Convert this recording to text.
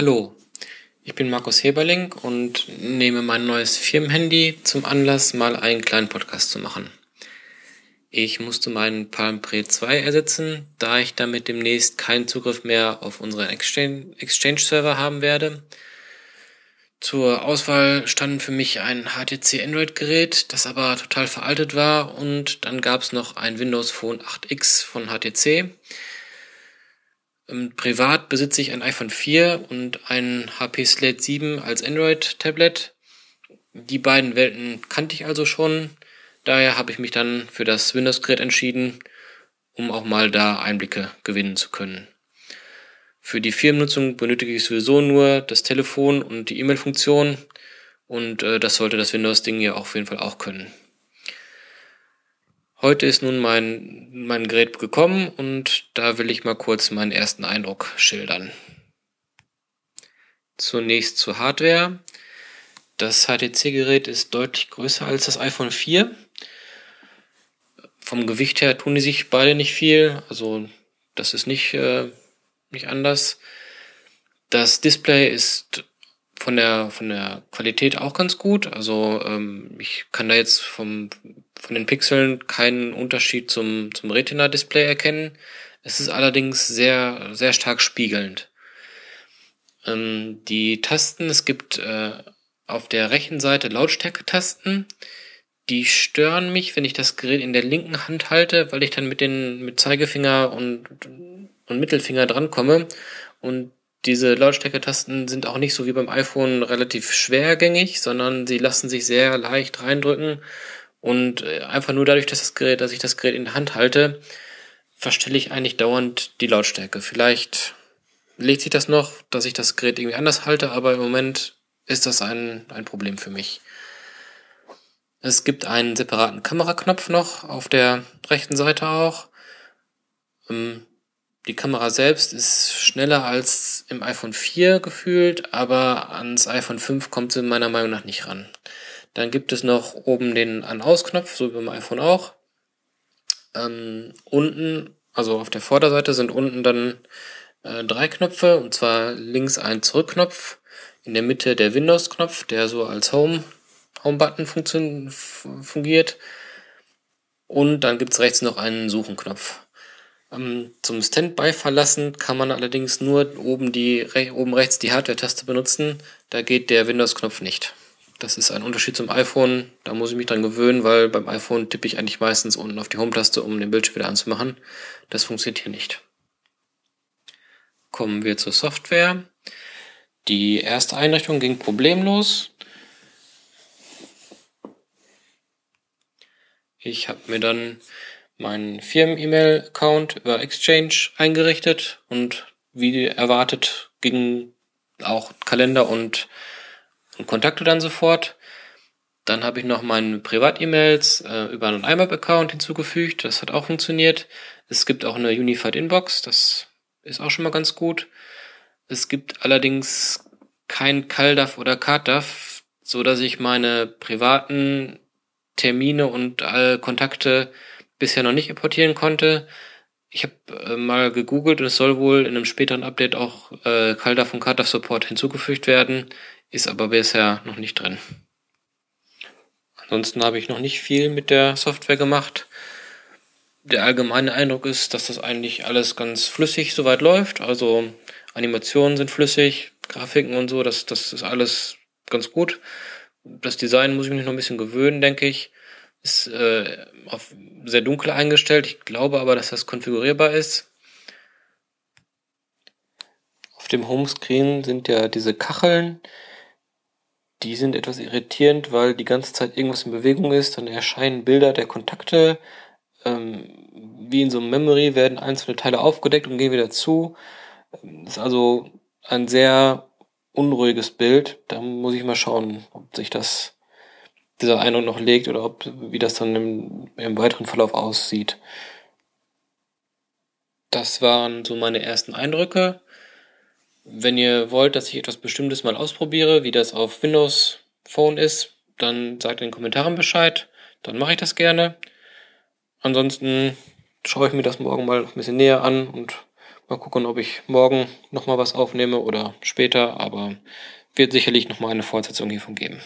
Hallo, ich bin Markus Heberling und nehme mein neues Firmenhandy zum Anlass, mal einen kleinen Podcast zu machen. Ich musste meinen Palm Pre 2 ersetzen, da ich damit demnächst keinen Zugriff mehr auf unseren Exchange-Server haben werde. Zur Auswahl standen für mich ein HTC Android-Gerät, das aber total veraltet war und dann gab es noch ein Windows Phone 8X von HTC privat besitze ich ein iPhone 4 und ein HP Slate 7 als Android-Tablet. Die beiden Welten kannte ich also schon. Daher habe ich mich dann für das Windows-Gerät entschieden, um auch mal da Einblicke gewinnen zu können. Für die Firmennutzung benötige ich sowieso nur das Telefon und die E-Mail-Funktion und äh, das sollte das Windows-Ding ja auf jeden Fall auch können. Heute ist nun mein, mein Gerät gekommen und da will ich mal kurz meinen ersten Eindruck schildern. Zunächst zur Hardware. Das HTC-Gerät ist deutlich größer als das iPhone 4. Vom Gewicht her tun die sich beide nicht viel, also das ist nicht, äh, nicht anders. Das Display ist von der, von der Qualität auch ganz gut. Also ähm, ich kann da jetzt vom, von den Pixeln keinen Unterschied zum, zum Retina-Display erkennen. Es ist allerdings sehr, sehr stark spiegelnd. Ähm, die Tasten, es gibt äh, auf der rechten Seite Lautstärke-Tasten. Die stören mich, wenn ich das Gerät in der linken Hand halte, weil ich dann mit den mit Zeigefinger und, und Mittelfinger drankomme und diese Lautstärke-Tasten sind auch nicht so wie beim iPhone relativ schwergängig, sondern sie lassen sich sehr leicht reindrücken und äh, einfach nur dadurch, dass das Gerät, dass ich das Gerät in der Hand halte, verstelle ich eigentlich dauernd die Lautstärke. Vielleicht legt sich das noch, dass ich das Gerät irgendwie anders halte, aber im Moment ist das ein, ein Problem für mich. Es gibt einen separaten Kameraknopf noch auf der rechten Seite auch. Ähm, die Kamera selbst ist schneller als im iPhone 4 gefühlt, aber ans iPhone 5 kommt sie meiner Meinung nach nicht ran. Dann gibt es noch oben den An-Aus-Knopf, so wie beim iPhone auch. Ähm, unten, also auf der Vorderseite sind unten dann äh, drei Knöpfe, und zwar links ein Zurückknopf, in der Mitte der Windows-Knopf, der so als Home, Home-Button fungiert. Und dann gibt's rechts noch einen Suchenknopf. Ähm, zum Standby verlassen kann man allerdings nur oben, die, oben rechts die Hardware-Taste benutzen. Da geht der Windows-Knopf nicht. Das ist ein Unterschied zum iPhone. Da muss ich mich dran gewöhnen, weil beim iPhone tippe ich eigentlich meistens unten auf die Home-Taste, um den Bildschirm wieder anzumachen. Das funktioniert hier nicht. Kommen wir zur Software. Die erste Einrichtung ging problemlos. Ich habe mir dann meinen Firmen-E-Mail-Account über Exchange eingerichtet und wie erwartet gingen auch Kalender und, Kontakte dann sofort. Dann habe ich noch meine Privat-E-Mails äh, über einen IMAP-Account hinzugefügt. Das hat auch funktioniert. Es gibt auch eine Unified Inbox. Das ist auch schon mal ganz gut. Es gibt allerdings kein CalDAV oder CardDAV, so dass ich meine privaten Termine und alle Kontakte bisher noch nicht importieren konnte. Ich habe äh, mal gegoogelt und es soll wohl in einem späteren Update auch äh, CalDAV und CardDAV Support hinzugefügt werden, ist aber bisher noch nicht drin. Ansonsten habe ich noch nicht viel mit der Software gemacht. Der allgemeine Eindruck ist, dass das eigentlich alles ganz flüssig soweit läuft. Also Animationen sind flüssig, Grafiken und so, das, das ist alles ganz gut. Das Design muss ich mich noch ein bisschen gewöhnen, denke ich. Ist äh, auf sehr dunkel eingestellt. Ich glaube aber, dass das konfigurierbar ist. Auf dem Homescreen sind ja diese Kacheln. Die sind etwas irritierend, weil die ganze Zeit irgendwas in Bewegung ist. Dann erscheinen Bilder der Kontakte. Ähm, wie in so einem Memory werden einzelne Teile aufgedeckt und gehen wieder zu. Das ist also ein sehr unruhiges Bild. Da muss ich mal schauen, ob sich das dieser Eindruck noch legt oder ob, wie das dann im, im weiteren Verlauf aussieht. Das waren so meine ersten Eindrücke. Wenn ihr wollt, dass ich etwas Bestimmtes mal ausprobiere, wie das auf Windows Phone ist, dann sagt in den Kommentaren Bescheid. Dann mache ich das gerne. Ansonsten schaue ich mir das morgen mal ein bisschen näher an und Mal gucken, ob ich morgen nochmal was aufnehme oder später, aber wird sicherlich nochmal eine Fortsetzung hiervon geben.